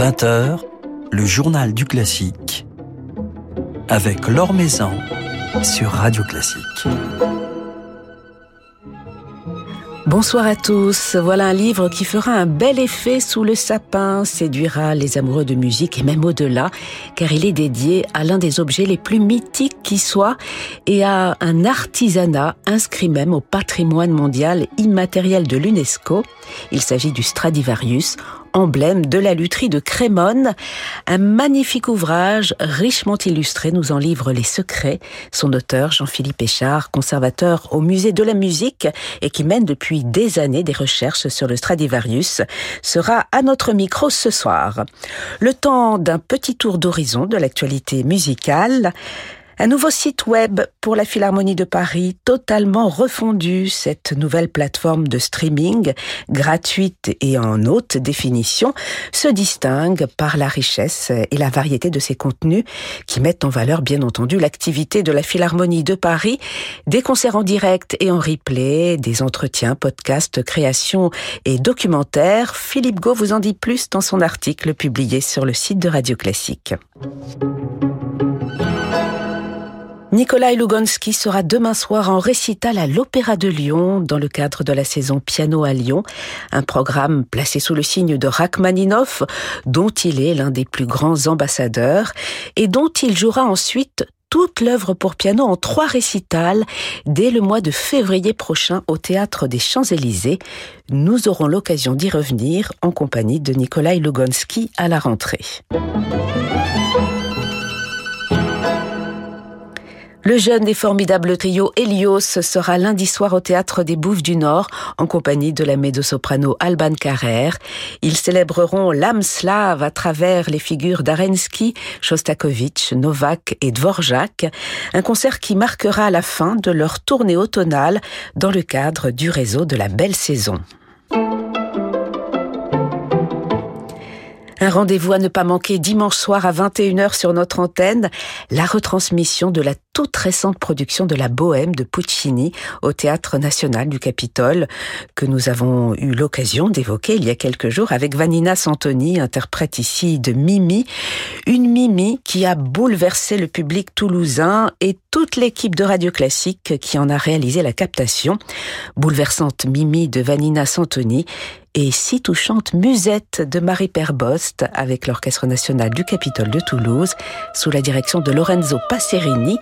20h, le journal du classique avec Laure Maison sur Radio Classique. Bonsoir à tous. Voilà un livre qui fera un bel effet sous le sapin, séduira les amoureux de musique et même au-delà, car il est dédié à l'un des objets les plus mythiques qui soit et à un artisanat inscrit même au patrimoine mondial immatériel de l'UNESCO. Il s'agit du Stradivarius, emblème de la lutherie de Crémone. Un magnifique ouvrage richement illustré nous en livre les secrets. Son auteur, Jean-Philippe Échard, conservateur au musée de la musique et qui mène depuis des années des recherches sur le Stradivarius, sera à notre micro ce soir. Le temps d'un petit tour d'horizon de l'actualité musicale. Un nouveau site web pour la Philharmonie de Paris, totalement refondu. Cette nouvelle plateforme de streaming, gratuite et en haute définition, se distingue par la richesse et la variété de ses contenus qui mettent en valeur, bien entendu, l'activité de la Philharmonie de Paris, des concerts en direct et en replay, des entretiens, podcasts, créations et documentaires. Philippe Gau vous en dit plus dans son article publié sur le site de Radio Classique. Nikolai Lugonski sera demain soir en récital à l'Opéra de Lyon dans le cadre de la saison Piano à Lyon, un programme placé sous le signe de Rachmaninoff dont il est l'un des plus grands ambassadeurs et dont il jouera ensuite toute l'œuvre pour piano en trois récitals dès le mois de février prochain au théâtre des Champs-Élysées. Nous aurons l'occasion d'y revenir en compagnie de Nikolai Lugonski à la rentrée. Le jeune et formidable trio Helios sera lundi soir au théâtre des Bouffes du Nord en compagnie de la mezzo-soprano Alban Carrère. Ils célébreront l'âme slave à travers les figures d'Arensky, Shostakovich, Novak et Dvorak. Un concert qui marquera la fin de leur tournée automnale dans le cadre du réseau de la belle saison. Un rendez-vous à ne pas manquer dimanche soir à 21h sur notre antenne, la retransmission de la toute récente production de la Bohème de Puccini au Théâtre National du Capitole, que nous avons eu l'occasion d'évoquer il y a quelques jours avec Vanina Santoni, interprète ici de Mimi, une Mimi qui a bouleversé le public toulousain et toute l'équipe de Radio Classique qui en a réalisé la captation. Bouleversante Mimi de Vanina Santoni et si touchante Musette de Marie Perbost avec l'Orchestre national du Capitole de Toulouse sous la direction de Lorenzo Passerini.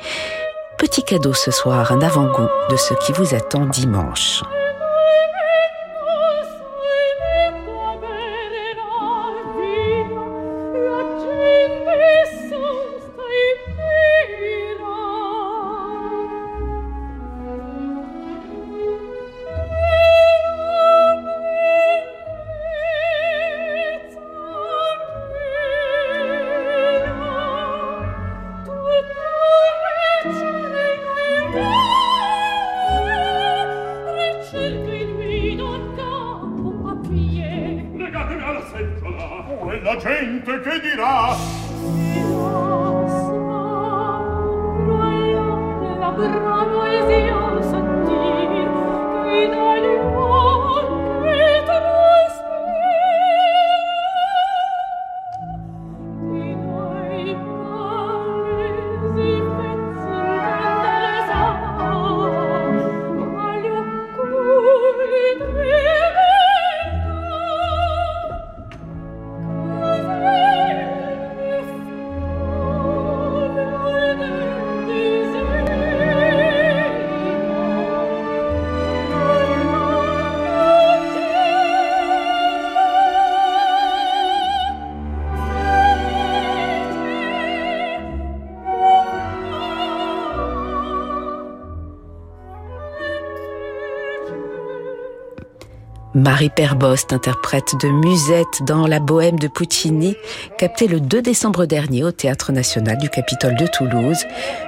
Petit cadeau ce soir, un avant-goût de ce qui vous attend dimanche. Marie Perbost, interprète de Musette dans La Bohème de Puccini, captée le 2 décembre dernier au Théâtre National du Capitole de Toulouse.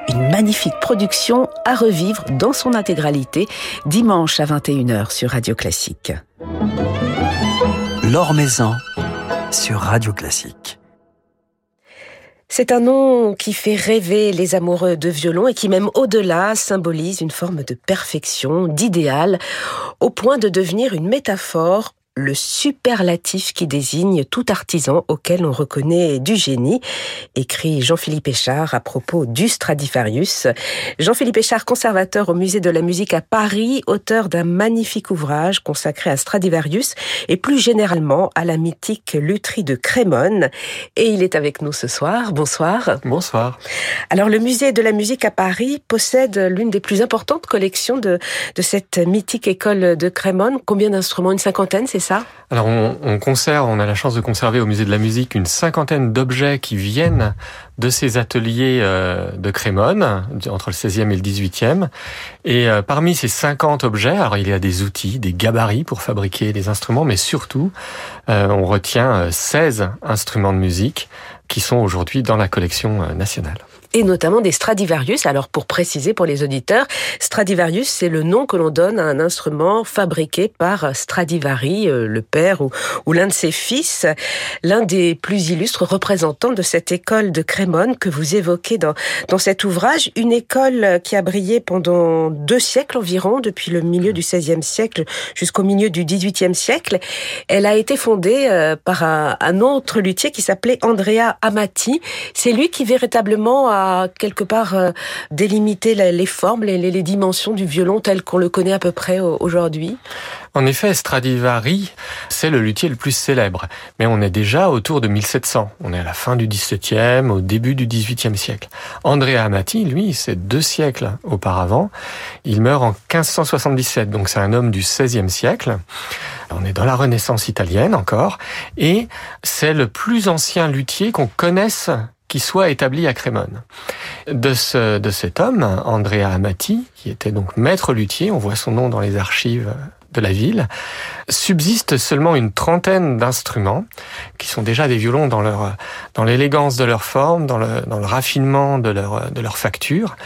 Une magnifique production à revivre dans son intégralité dimanche à 21h sur Radio Classique. L'Or Maison sur Radio Classique. C'est un nom qui fait rêver les amoureux de violon et qui même au-delà symbolise une forme de perfection, d'idéal, au point de devenir une métaphore le superlatif qui désigne tout artisan auquel on reconnaît du génie, écrit Jean-Philippe Échard à propos du Stradivarius. Jean-Philippe Échard, conservateur au Musée de la musique à Paris, auteur d'un magnifique ouvrage consacré à Stradivarius et plus généralement à la mythique lutherie de Crémone. Et il est avec nous ce soir. Bonsoir. Bonsoir. Alors le Musée de la musique à Paris possède l'une des plus importantes collections de, de cette mythique école de Crémone. Combien d'instruments? Une cinquantaine, c'est Alors on, on, conserve, on a la chance de conserver au Musée de la musique une cinquantaine d'objets qui viennent de ces ateliers euh, de Crémone, entre le 16e et le 18e. Et euh, parmi ces 50 objets, alors il y a des outils, des gabarits pour fabriquer les instruments, mais surtout, euh, on retient 16 instruments de musique qui sont aujourd'hui dans la collection nationale et notamment des Stradivarius. Alors pour préciser pour les auditeurs, Stradivarius c'est le nom que l'on donne à un instrument fabriqué par Stradivari, euh, le père ou, l'un de ses fils, l'un des plus illustres représentants de cette école de Crémone que vous évoquez dans, dans cet ouvrage, une école qui a brillé pendant deux siècles environ, depuis le milieu du XVIe siècle jusqu'au milieu du XVIIIe siècle. Elle a été fondée euh, par un, un autre luthier qui s'appelait Andrea Amati. C'est lui qui véritablement a quelque part euh, délimiter les formes, les, dimensions du violon tel qu'on le connaît à peu près aujourd'hui? En effet, Stradivari, c'est le luthier le plus célèbre. Mais on est déjà autour de 1700. On est à la fin du XVIIe, au début du XVIIIe siècle. Andrea Amati, lui, c'est deux siècles auparavant. Il meurt en 1577, donc c'est un homme du XVIe siècle. On est dans la Renaissance italienne encore. Et c'est le plus ancien luthier qu'on connaisse qui soit établi à Crémone. De, ce, de cet homme, Andrea Amati, qui était donc maître luthier, on voit son nom dans les archives de la ville, subsiste seulement une trentaine d'instruments qui sont déjà des violons dans leur dans l'élégance de leur forme, dans le dans le raffinement de leur de leur facture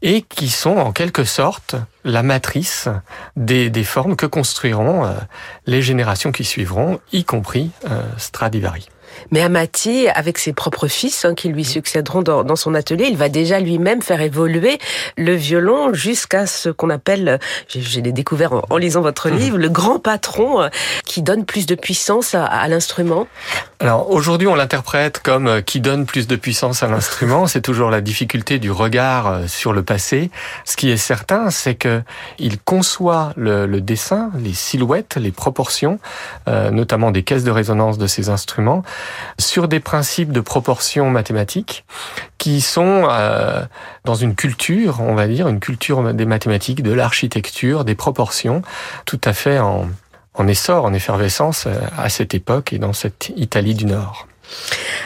et qui sont en quelque sorte la matrice des, des formes que construiront euh, les générations qui suivront, y compris euh, Stradivari. Mais Amati, avec ses propres fils hein, qui lui succéderont dans, dans, son atelier, il va déjà lui-même faire évoluer le violon jusqu'à ce qu'on appelle, je, l'ai découvert en, lisant votre mhm. livre, le grand patron euh, qui donne plus de puissance à, à l'instrument. Alors aujourd'hui, on l'interprète comme euh, qui donne plus de puissance à l'instrument. C'est toujours la difficulté du regard euh, sur le passé. Ce qui est certain, c'est que il conçoit le, le, dessin, les silhouettes, les proportions, euh, notamment des caisses de résonance de ces instruments, sur des principes de proportion mathématiques qui sont euh, dans une culture, on va dire, une culture des mathématiques, de l'architecture, des proportions, tout à fait en, en essor, en effervescence euh, à cette époque et dans cette Italie du Nord.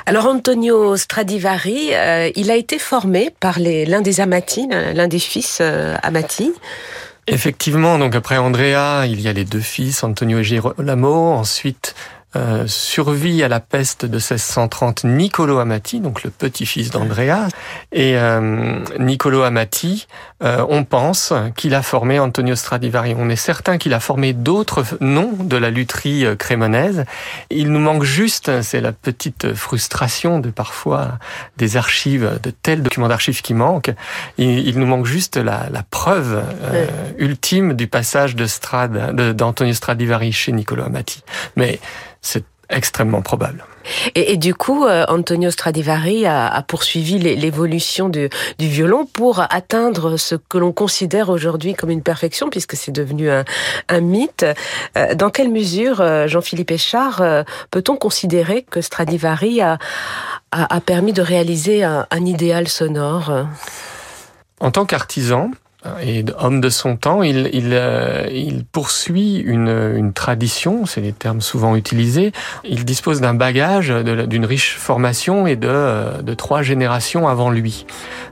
Alors Antonio Stradivari, euh, il a été formé par l'un des Amati, l'un des fils euh, Amati. Effectivement, donc après Andrea, il y a les deux fils, Antonio et Girolamo, ensuite euh, survit à la peste de 1630 Niccolo Amati, donc le petit-fils d'Andrea. Et euh, Niccolo Amati, euh, on pense qu'il a formé Antonio Stradivari. On est certain qu'il a formé d'autres noms de la lutherie euh, crémonaise. Il nous manque juste, c'est la petite frustration de parfois des archives, de tels documents d'archives qui manquent. Il, il, nous manque juste la, la preuve euh, ultime du passage de Strad, d'Antonio Stradivari chez Niccolo Amati. Mais c'est extrêmement probable. Et, et, du coup, euh, Antonio Stradivari a, a poursuivi l'évolution du, du, violon pour atteindre ce que l'on considère aujourd'hui comme une perfection, puisque c'est devenu un, un mythe. Euh, dans quelle mesure, euh, Jean-Philippe Échard, peut-on considérer que Stradivari a, a, a permis de réaliser un, un idéal sonore? En tant qu'artisan, et homme de son temps, il, il, euh, il poursuit une, une tradition, c'est les termes souvent utilisés. Il dispose d'un bagage, d'une riche formation et de, euh, de trois générations avant lui,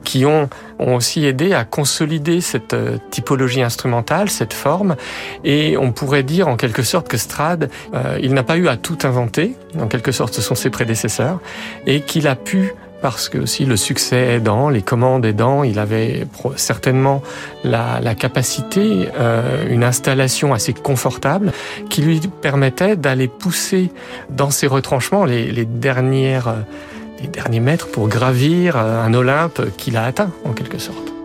qui ont, ont aussi aidé à consolider cette euh, typologie instrumentale, cette forme. Et on pourrait dire en quelque sorte que Strad, euh, il n'a pas eu à tout inventer, en quelque sorte ce sont ses prédécesseurs, et qu'il a pu parce que aussi le succès aidant, les commandes aidant, il avait certainement la, la capacité, euh, une installation assez confortable qui lui permettait d'aller pousser dans ses retranchements les, les dernières, les derniers mètres pour gravir euh, un Olympe qu'il a atteint en quelque sorte.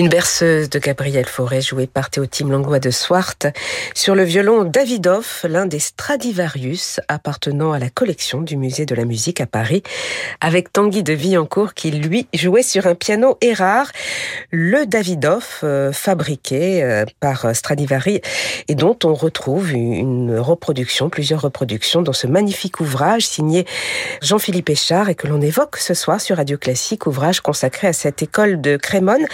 Une berceuse de Gabriel Fauré jouée par Théotime Langlois de Swart sur le violon Davidoff, l'un des Stradivarius appartenant à la collection du musée de la musique à Paris, avec Tanguy de Villancourt qui lui jouait sur un piano Erard, le Davidoff euh, fabriqué euh, par Stradivari et dont on retrouve une reproduction, plusieurs reproductions dans ce magnifique ouvrage signé Jean-Philippe Échard et que l'on évoque ce soir sur Radio Classique, ouvrage consacré à cette école de Crémone.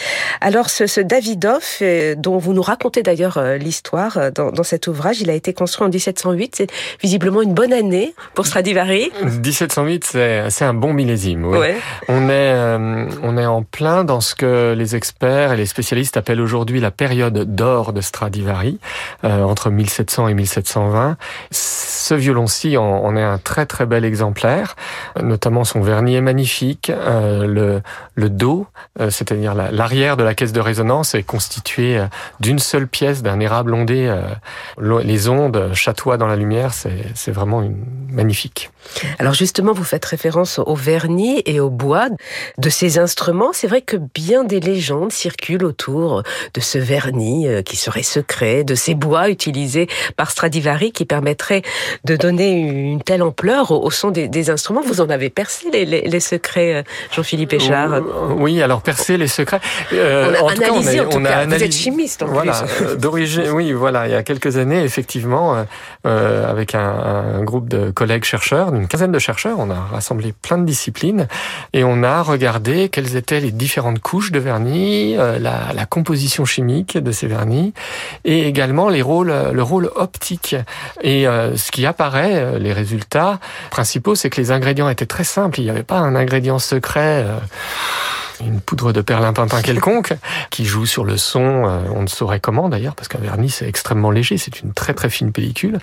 Ce, ce Davidoff, euh, dont vous nous racontez d'ailleurs euh, l'histoire euh, dans, dans, cet ouvrage, il a été construit en 1708. C'est visiblement une bonne année pour Stradivari. 1708, c'est un bon millésime. Oui. Ouais. On est on est en plein dans ce que les experts et les spécialistes appellent aujourd'hui la période d'or de Stradivari, euh, entre 1700 et 1720. Ce violon-ci en, est un très très bel exemplaire, notamment son vernis est magnifique, euh, le le dos, euh, c'est-à-dire l'arrière de la caisse de résonance est constitué euh, d'une seule pièce, d'un érable ondé. Les ondes chatoient dans la lumière, c'est vraiment une... magnifique. Alors justement, vous faites référence au vernis et au bois de ces instruments. C'est vrai que bien des légendes circulent autour de ce vernis qui serait secret, de ces bois utilisés par Stradivari qui permettraient de donner une telle ampleur au, son des, des, instruments. Vous en avez percé les, les, les secrets, Jean-Philippe Échard Oui, alors percer les secrets. Euh, on a en analysé, tout cas, on a, on a Vous êtes chimiste en voilà, plus. Euh, d'origine, oui, voilà. Il y a quelques années, effectivement, euh, avec un, un, groupe de collègues chercheurs, une quinzaine de chercheurs, on a rassemblé plein de disciplines et on a regardé quelles étaient les différentes couches de vernis, euh, la, la, composition chimique de ces vernis et également les rôles, le rôle optique. Et euh, ce qui apparaît, les résultats principaux, c'est que les ingrédients étaient très simples. Il n'y avait pas un ingrédient secret une poudre de perlimpinpin quelconque qui joue sur le son, euh, on ne saurait comment d'ailleurs, parce qu'un vernis c'est extrêmement léger, c'est une très très fine pellicule.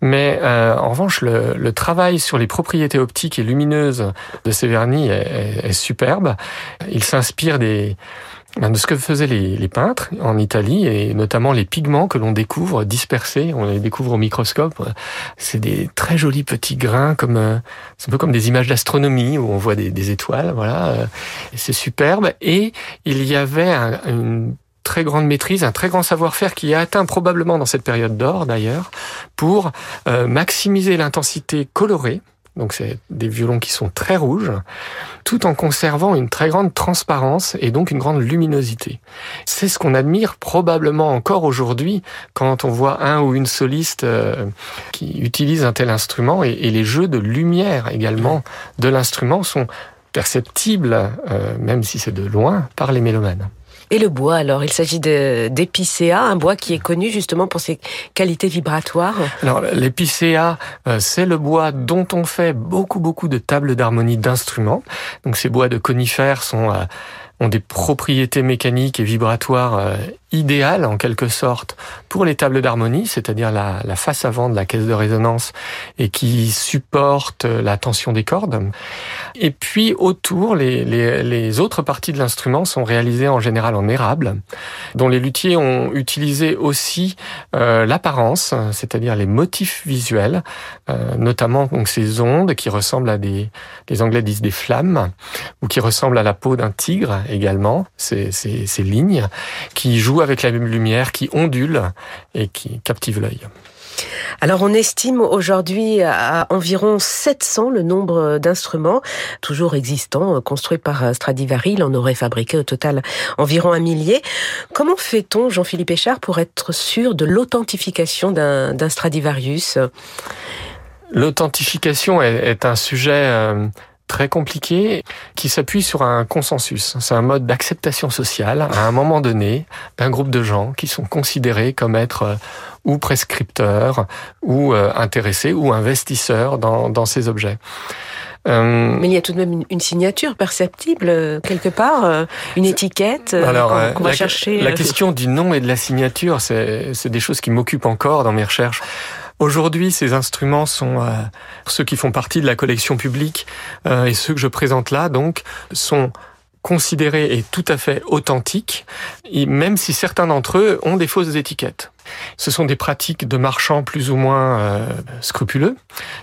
Mais euh, en revanche, le, le, travail sur les propriétés optiques et lumineuses de ces vernis est, est, superbe. Il s'inspire des de ce que faisaient les, peintres en Italie et notamment les pigments que l'on découvre dispersés, on les découvre au microscope. C'est des très jolis petits grains, comme euh, c'est un peu comme des images d'astronomie où on voit des, étoiles. Voilà, euh, c'est superbe. Et il y avait un, une très grande maîtrise, un très grand savoir-faire qui a atteint probablement dans cette période d'or d'ailleurs, pour euh, maximiser l'intensité colorée donc c'est des violons qui sont très rouges, tout en conservant une très grande transparence et donc une grande luminosité. C'est ce qu'on admire probablement encore aujourd'hui quand on voit un ou une soliste euh, qui utilise un tel instrument et, les jeux de lumière également de l'instrument sont perceptibles, euh, même si c'est de loin, par les mélomanes. Et le bois, alors, il s'agit d'épicéa, un bois qui est connu justement pour ses qualités vibratoires. Alors, l'épicéa, euh, c'est le bois dont on fait beaucoup, beaucoup de tables d'harmonie d'instruments. Donc, ces bois de conifères sont euh, ont des propriétés mécaniques et vibratoires idéales en quelque sorte pour les tables d'harmonie, c'est-à-dire la, la, face avant de la caisse de résonance et qui supporte la tension des cordes. Et puis autour, les, les, les autres parties de l'instrument sont réalisées en général en érable, dont les luthiers ont utilisé aussi euh, l'apparence, c'est-à-dire les motifs visuels, euh, notamment donc ces ondes qui ressemblent à des, les Anglais disent des flammes, ou qui ressemblent à la peau d'un tigre également, ces, ces, ces lignes qui jouent avec la lumière, qui ondulent et qui captivent l'œil. Alors on estime aujourd'hui à environ 700 le nombre d'instruments toujours existants, construits par Stradivari. Il en aurait fabriqué au total environ un millier. Comment fait-on, Jean-Philippe Échard, pour être sûr de l'authentification d'un Stradivarius? L'authentification est, est, un sujet... Euh très compliqué qui s'appuie sur un consensus. C'est un mode d'acceptation sociale à un moment donné d'un groupe de gens qui sont considérés comme être euh, ou prescripteurs ou euh, intéressés ou investisseurs dans, dans ces objets. Euh, Mais il y a tout de même une, signature perceptible quelque part, une étiquette qu'on qu va la, chercher. La question du nom et de la signature, c'est des choses qui m'occupent encore dans mes recherches. Aujourd'hui, ces instruments sont euh, ceux qui font partie de la collection publique euh, et ceux que je présente là, donc, sont considérés et tout à fait authentiques, même si certains d'entre eux ont des fausses étiquettes. Ce sont des pratiques de marchands plus ou moins euh, scrupuleux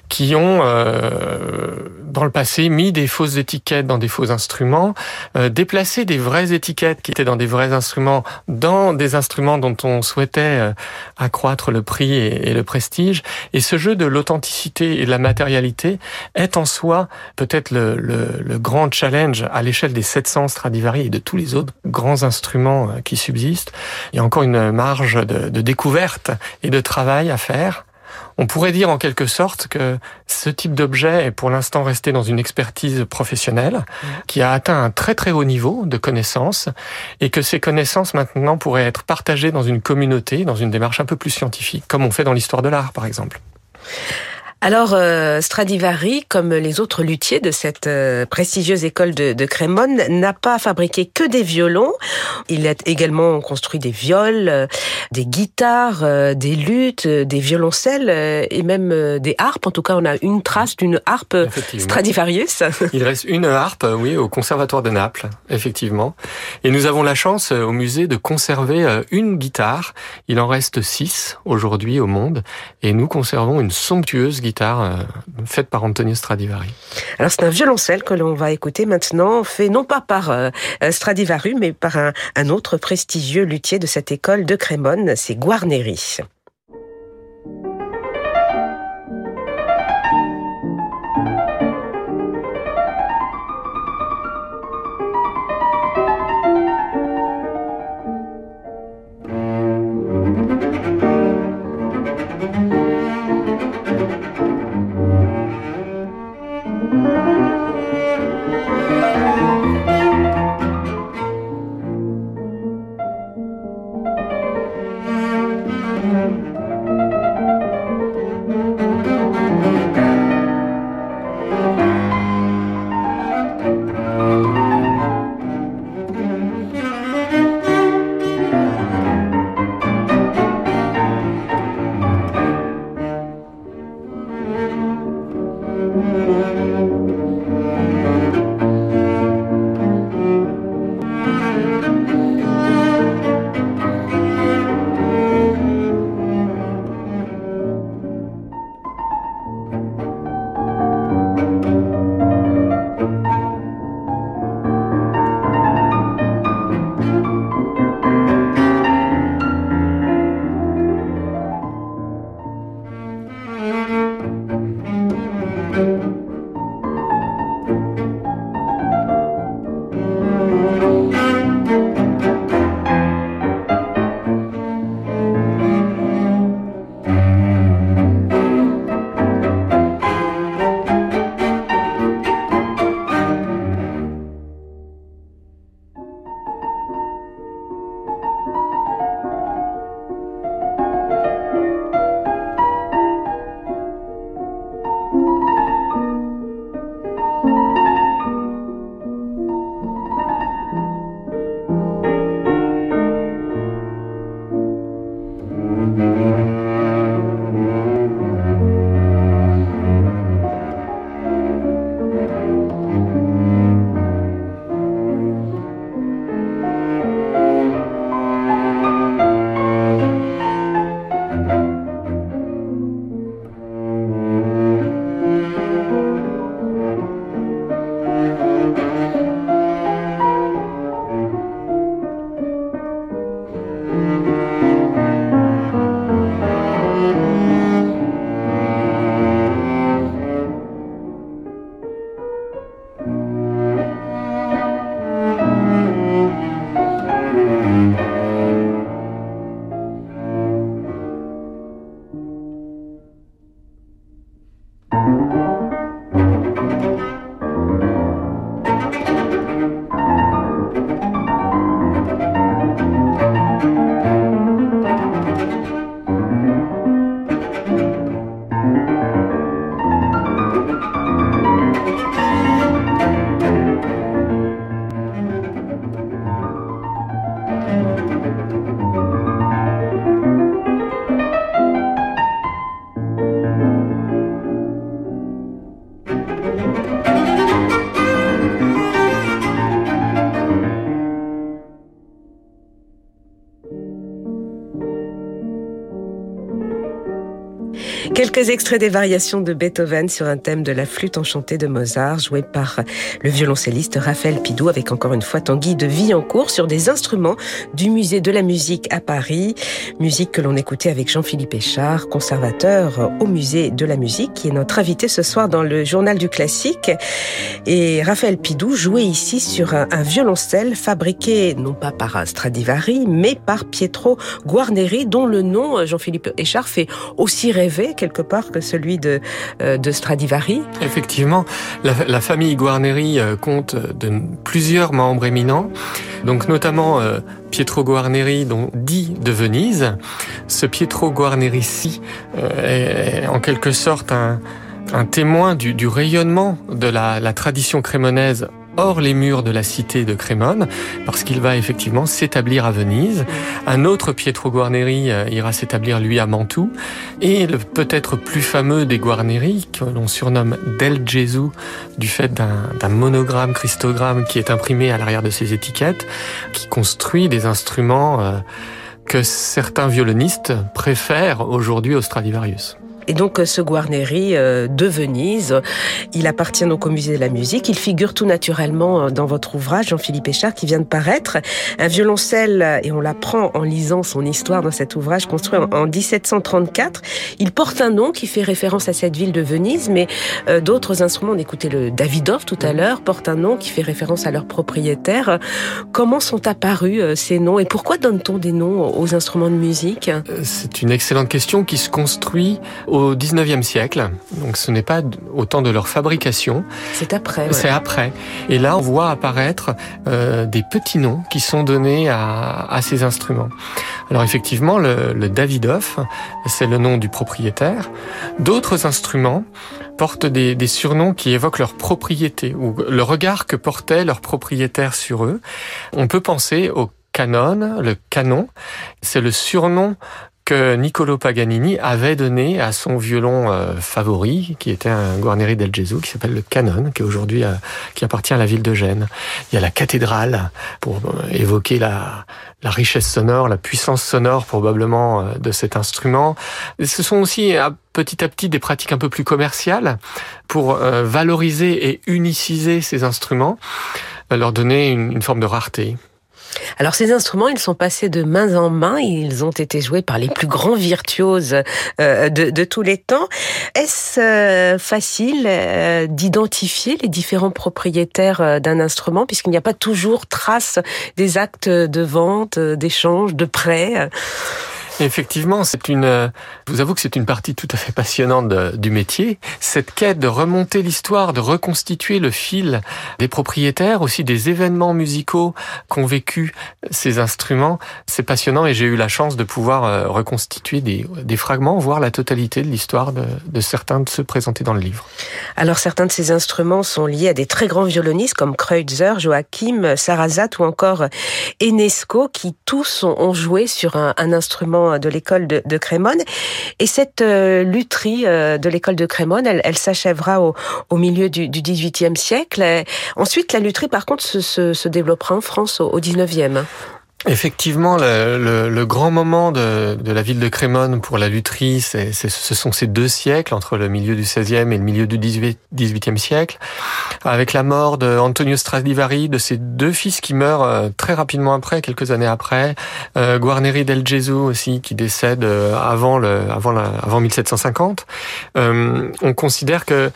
qui ont, euh, dans le passé, mis des fausses étiquettes dans des faux instruments, euh, déplacé des vraies étiquettes qui étaient dans des vrais instruments dans des instruments dont on souhaitait euh, accroître le prix et, et, le prestige. Et ce jeu de l'authenticité et de la matérialité est en soi peut-être le, le, le, grand challenge à l'échelle des 700 Stradivari et de tous les autres grands instruments euh, qui subsistent. Il y a encore une marge de, de découverte et de travail à faire. On pourrait dire en quelque sorte que ce type d'objet est pour l'instant resté dans une expertise professionnelle qui a atteint un très très haut niveau de connaissances et que ces connaissances maintenant pourraient être partagées dans une communauté, dans une démarche un peu plus scientifique, comme on fait dans l'histoire de l'art par exemple. Alors euh, Stradivari, comme les autres luthiers de cette euh, prestigieuse école de, de Crémone, n'a pas fabriqué que des violons. Il a également construit des viols, euh, des guitares, des luttes, des violoncelles et même des harpes. En tout cas, on a une trace d'une harpe Stradivarius. Il reste une harpe, oui, au conservatoire de Naples, effectivement. Et nous avons la chance au musée de conserver une guitare. Il en reste six aujourd'hui au monde, et nous conservons une somptueuse guitare euh, faite par Antonio Stradivari. Alors c'est un violoncelle que l'on va écouter maintenant, fait non pas par euh, Stradivari, mais par un, un autre prestigieux luthier de cette école de Crémone, c'est Guarneri. Quelques extraits des variations de Beethoven sur un thème de la flûte enchantée de Mozart, joué par le violoncelliste Raphaël Pidou, avec encore une fois Tanguy de Villancourt sur des instruments du musée de la musique à Paris. Musique que l'on écoutait avec Jean-Philippe Échard, conservateur au musée de la musique, qui est notre invité ce soir dans le journal du classique. Et Raphaël Pidou jouait ici sur un, violoncelle fabriqué non pas par Stradivari, mais par Pietro Guarneri, dont le nom, Jean-Philippe Échard, fait aussi rêver quelque part que celui de, euh, de Stradivari. Effectivement, la, famille Guarneri euh, compte de plusieurs membres éminents, donc notamment euh, Pietro Guarneri, dont dit de Venise. Ce Pietro Guarneri-ci est en quelque sorte un, témoin du, du, rayonnement de la, la tradition crémonaise hors les murs de la cité de Crémone, parce qu'il va effectivement s'établir à Venise. Un autre Pietro Guarneri euh, ira s'établir lui à Mantoue. Et le peut-être plus fameux des Guarneri, que l'on surnomme Del Gesù, du fait d'un monogramme, christogramme qui est imprimé à l'arrière de ses étiquettes, qui construit des instruments euh, que certains violonistes préfèrent aujourd'hui au Stradivarius. Et donc euh, ce Guarneri euh, de Venise, il appartient donc au musée de la musique. Il figure tout naturellement euh, dans votre ouvrage, Jean-Philippe Échard, qui vient de paraître. Un violoncelle, et on l'apprend en lisant son histoire dans cet ouvrage construit en 1734. Il porte un nom qui fait référence à cette ville de Venise, mais d'autres instruments, on écoutait le Davidoff tout à l'heure, portent un nom qui fait référence à leur propriétaire. Comment sont apparus ces noms et pourquoi donne-t-on des noms aux instruments de musique? C'est une excellente question qui se construit au 19e siècle. Donc ce n'est pas au temps de leur fabrication. C'est après. C'est après. Et là, on voit apparaître euh, des petits noms qui sont donnés à, à ces instruments. Alors effectivement, le, le Davidoff, c'est le nom du propriétaire. D'autres instruments portent des, des, surnoms qui évoquent leur propriété ou le regard que portait leur propriétaire sur eux. On peut penser au canon, le canon, c'est le surnom que Niccolo Paganini avait donné à son violon euh, favori, qui était un Guarneri del Gesù, qui s'appelle le Canon, qui aujourd'hui euh, qui appartient à la ville de Gênes. Il y a la cathédrale pour euh, évoquer la, richesse sonore, la puissance sonore probablement de cet instrument. Ce sont aussi petit à petit des pratiques un peu plus commerciales pour valoriser et uniciser ces instruments, leur donner une forme de rareté. Alors ces instruments, ils sont passés de main en main, ils ont été joués par les plus grands virtuoses euh, de, tous les temps. Est-ce euh, facile euh, d'identifier les différents propriétaires d'un instrument, puisqu'il n'y a pas toujours trace des actes de vente, d'échange, de prêt Effectivement, c'est une. Euh, je vous avoue que c'est une partie tout à fait passionnante du métier. Cette quête de remonter l'histoire, de reconstituer le fil des propriétaires, aussi des événements musicaux qu'ont vécu ces instruments, c'est passionnant et j'ai eu la chance de pouvoir euh, reconstituer des, fragments, voire la totalité de l'histoire de, certains de ceux présentés dans le livre. Alors certains de ces instruments sont liés à des très grands violonistes comme Kreutzer, Joachim, Sarrazat ou encore Enesco, qui tous ont joué sur un instrument de l'école de, Crémone. Et cette euh, lutherie euh, de l'école de Crémone, elle, s'achèvera au, milieu du, du, XVIIIe siècle. ensuite, la lutherie, par contre, se, développera en France au, au XIXe. Effectivement, le, le, le, grand moment de, de, la ville de Crémone pour la lutherie, c'est, ce sont ces deux siècles, entre le milieu du XVIe et le milieu du XVIIIe siècle, avec la mort de Antonio Stradivari, de ses deux fils qui meurent euh, très rapidement après, quelques années après, euh, Guarneri del Gesù aussi, qui décède euh, avant, le, avant, la, avant 1750. Euh, on considère que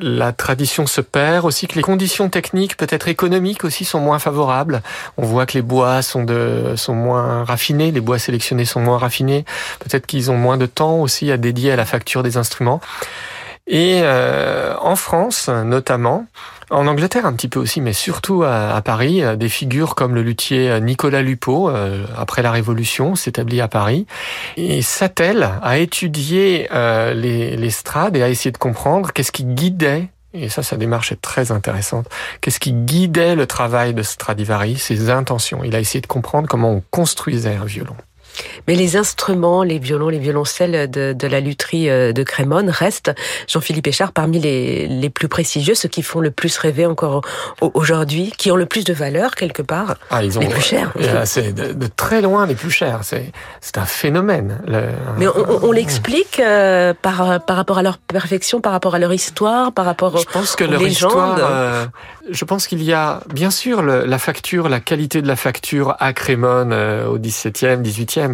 la tradition se perd, aussi que les conditions techniques, peut-être économiques aussi, sont moins favorables. On voit que les bois sont, de, sont moins raffinés, les bois sélectionnés sont moins raffinés. Peut-être qu'ils ont moins de temps aussi à dédier à la facture des instruments. Et euh, en France, notamment, en Angleterre un petit peu aussi, mais surtout à, Paris, euh, des figures comme le luthier euh, Nicolas Lupeau, après la Révolution, s'établit à Paris, et s'attelle à étudier les, les strades et à essayer de comprendre qu'est-ce qui guidait et ça, sa démarche est très intéressante. Qu'est-ce qui guidait le travail de Stradivari, ses intentions Il a essayé de comprendre comment on construisait un violon. Mais les instruments, les violons, les violoncelles de, la lutherie euh, de Crémone restent, Jean-Philippe Échard, parmi les, les, plus prestigieux, ceux qui font le plus rêver encore aujourd'hui, qui ont le plus de valeur quelque part, ah, ils ont, les plus chers. Euh, euh, c'est de, très loin les plus chers. C'est un phénomène. Mais on, l'explique par, par rapport à leur perfection, par rapport à leur histoire, par rapport je pense que leur. Histoire, je pense qu'il y a bien sûr la facture, la qualité de la facture à Crémone au 17e, 18e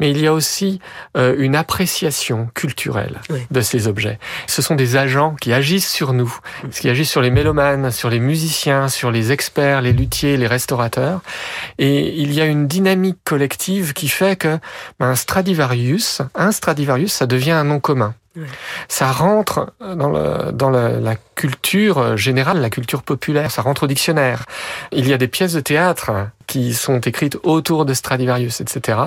mais il y a aussi euh, une appréciation culturelle de ces objets. Ce sont des agents qui agissent sur nous, mm. qui agissent sur les mélomanes, sur les musiciens, sur les experts, les luthiers, les restaurateurs. Et il y a une dynamique collective qui fait que ben, un Stradivarius, un Stradivarius, ça devient un nom commun. Ça rentre dans, le, dans la culture générale, la culture populaire, ça rentre au dictionnaire. Il y a des pièces de théâtre qui sont écrites autour de Stradivarius, etc.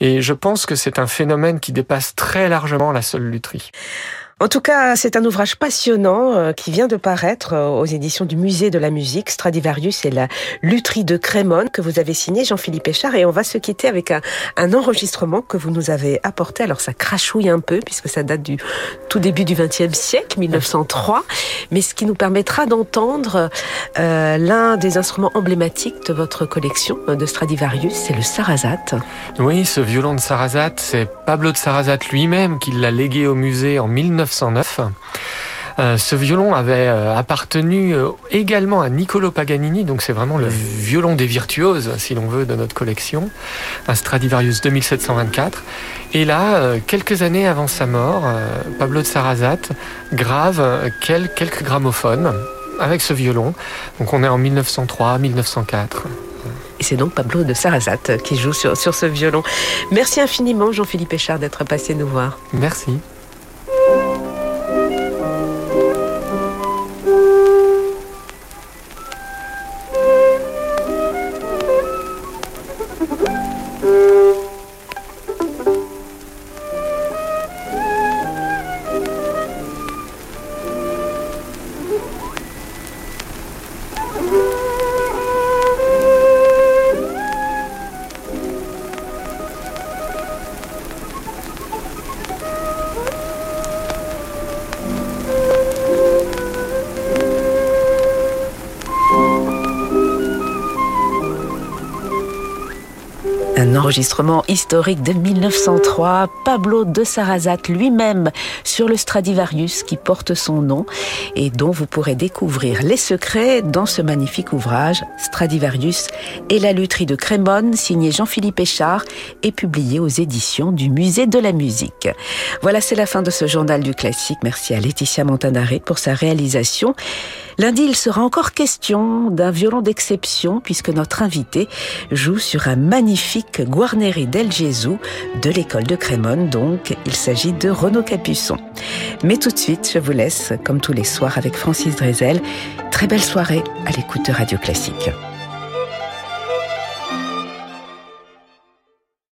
Et je pense que c'est un phénomène qui dépasse très largement la seule lutherie. En tout cas, c'est un ouvrage passionnant euh, qui vient de paraître euh, aux éditions du Musée de la musique, Stradivarius et la lutherie de Crémone, que vous avez signé Jean-Philippe Échard. Et on va se quitter avec un, enregistrement que vous nous avez apporté. Alors ça crachouille un peu, puisque ça date du tout début du XXe siècle, 1903, mais ce qui nous permettra d'entendre euh, l'un des instruments emblématiques de votre collection de Stradivarius, c'est le Sarasate. Oui, ce violon de Sarasate, c'est Pablo de Sarasate lui-même qui l'a légué au musée en 1900 1909. Euh, ce violon avait euh, appartenu euh, également à Niccolo Paganini, donc c'est vraiment le violon des virtuoses, si l'on veut, de notre collection, un Stradivarius 2724. Et là, quelques années avant sa mort, Pablo de Sarrazate grave quelques gramophones avec ce violon. Donc on est en 1903-1904. Et c'est donc Pablo de Sarrazate qui joue sur, sur ce violon. Merci infiniment Jean-Philippe Échard d'être passé nous voir. Merci. Enregistrement historique de 1903, Pablo de Sarrazat lui-même sur le Stradivarius qui porte son nom et dont vous pourrez découvrir les secrets dans ce magnifique ouvrage Stradivarius et la lutherie de Crémone signé Jean-Philippe Échard et publié aux éditions du Musée de la musique. Voilà, c'est la fin de ce journal du classique. Merci à Laetitia Montanaré pour sa réalisation. Lundi, il sera encore question d'un violon d'exception puisque notre invité joue sur un magnifique Guarneri del Gesù de l'école de Crémone. Donc, il s'agit de Renaud Capuçon. Mais tout de suite, je vous laisse, comme tous les soirs, avec Francis Drezel. Très belle soirée à l'écoute de Radio Classique.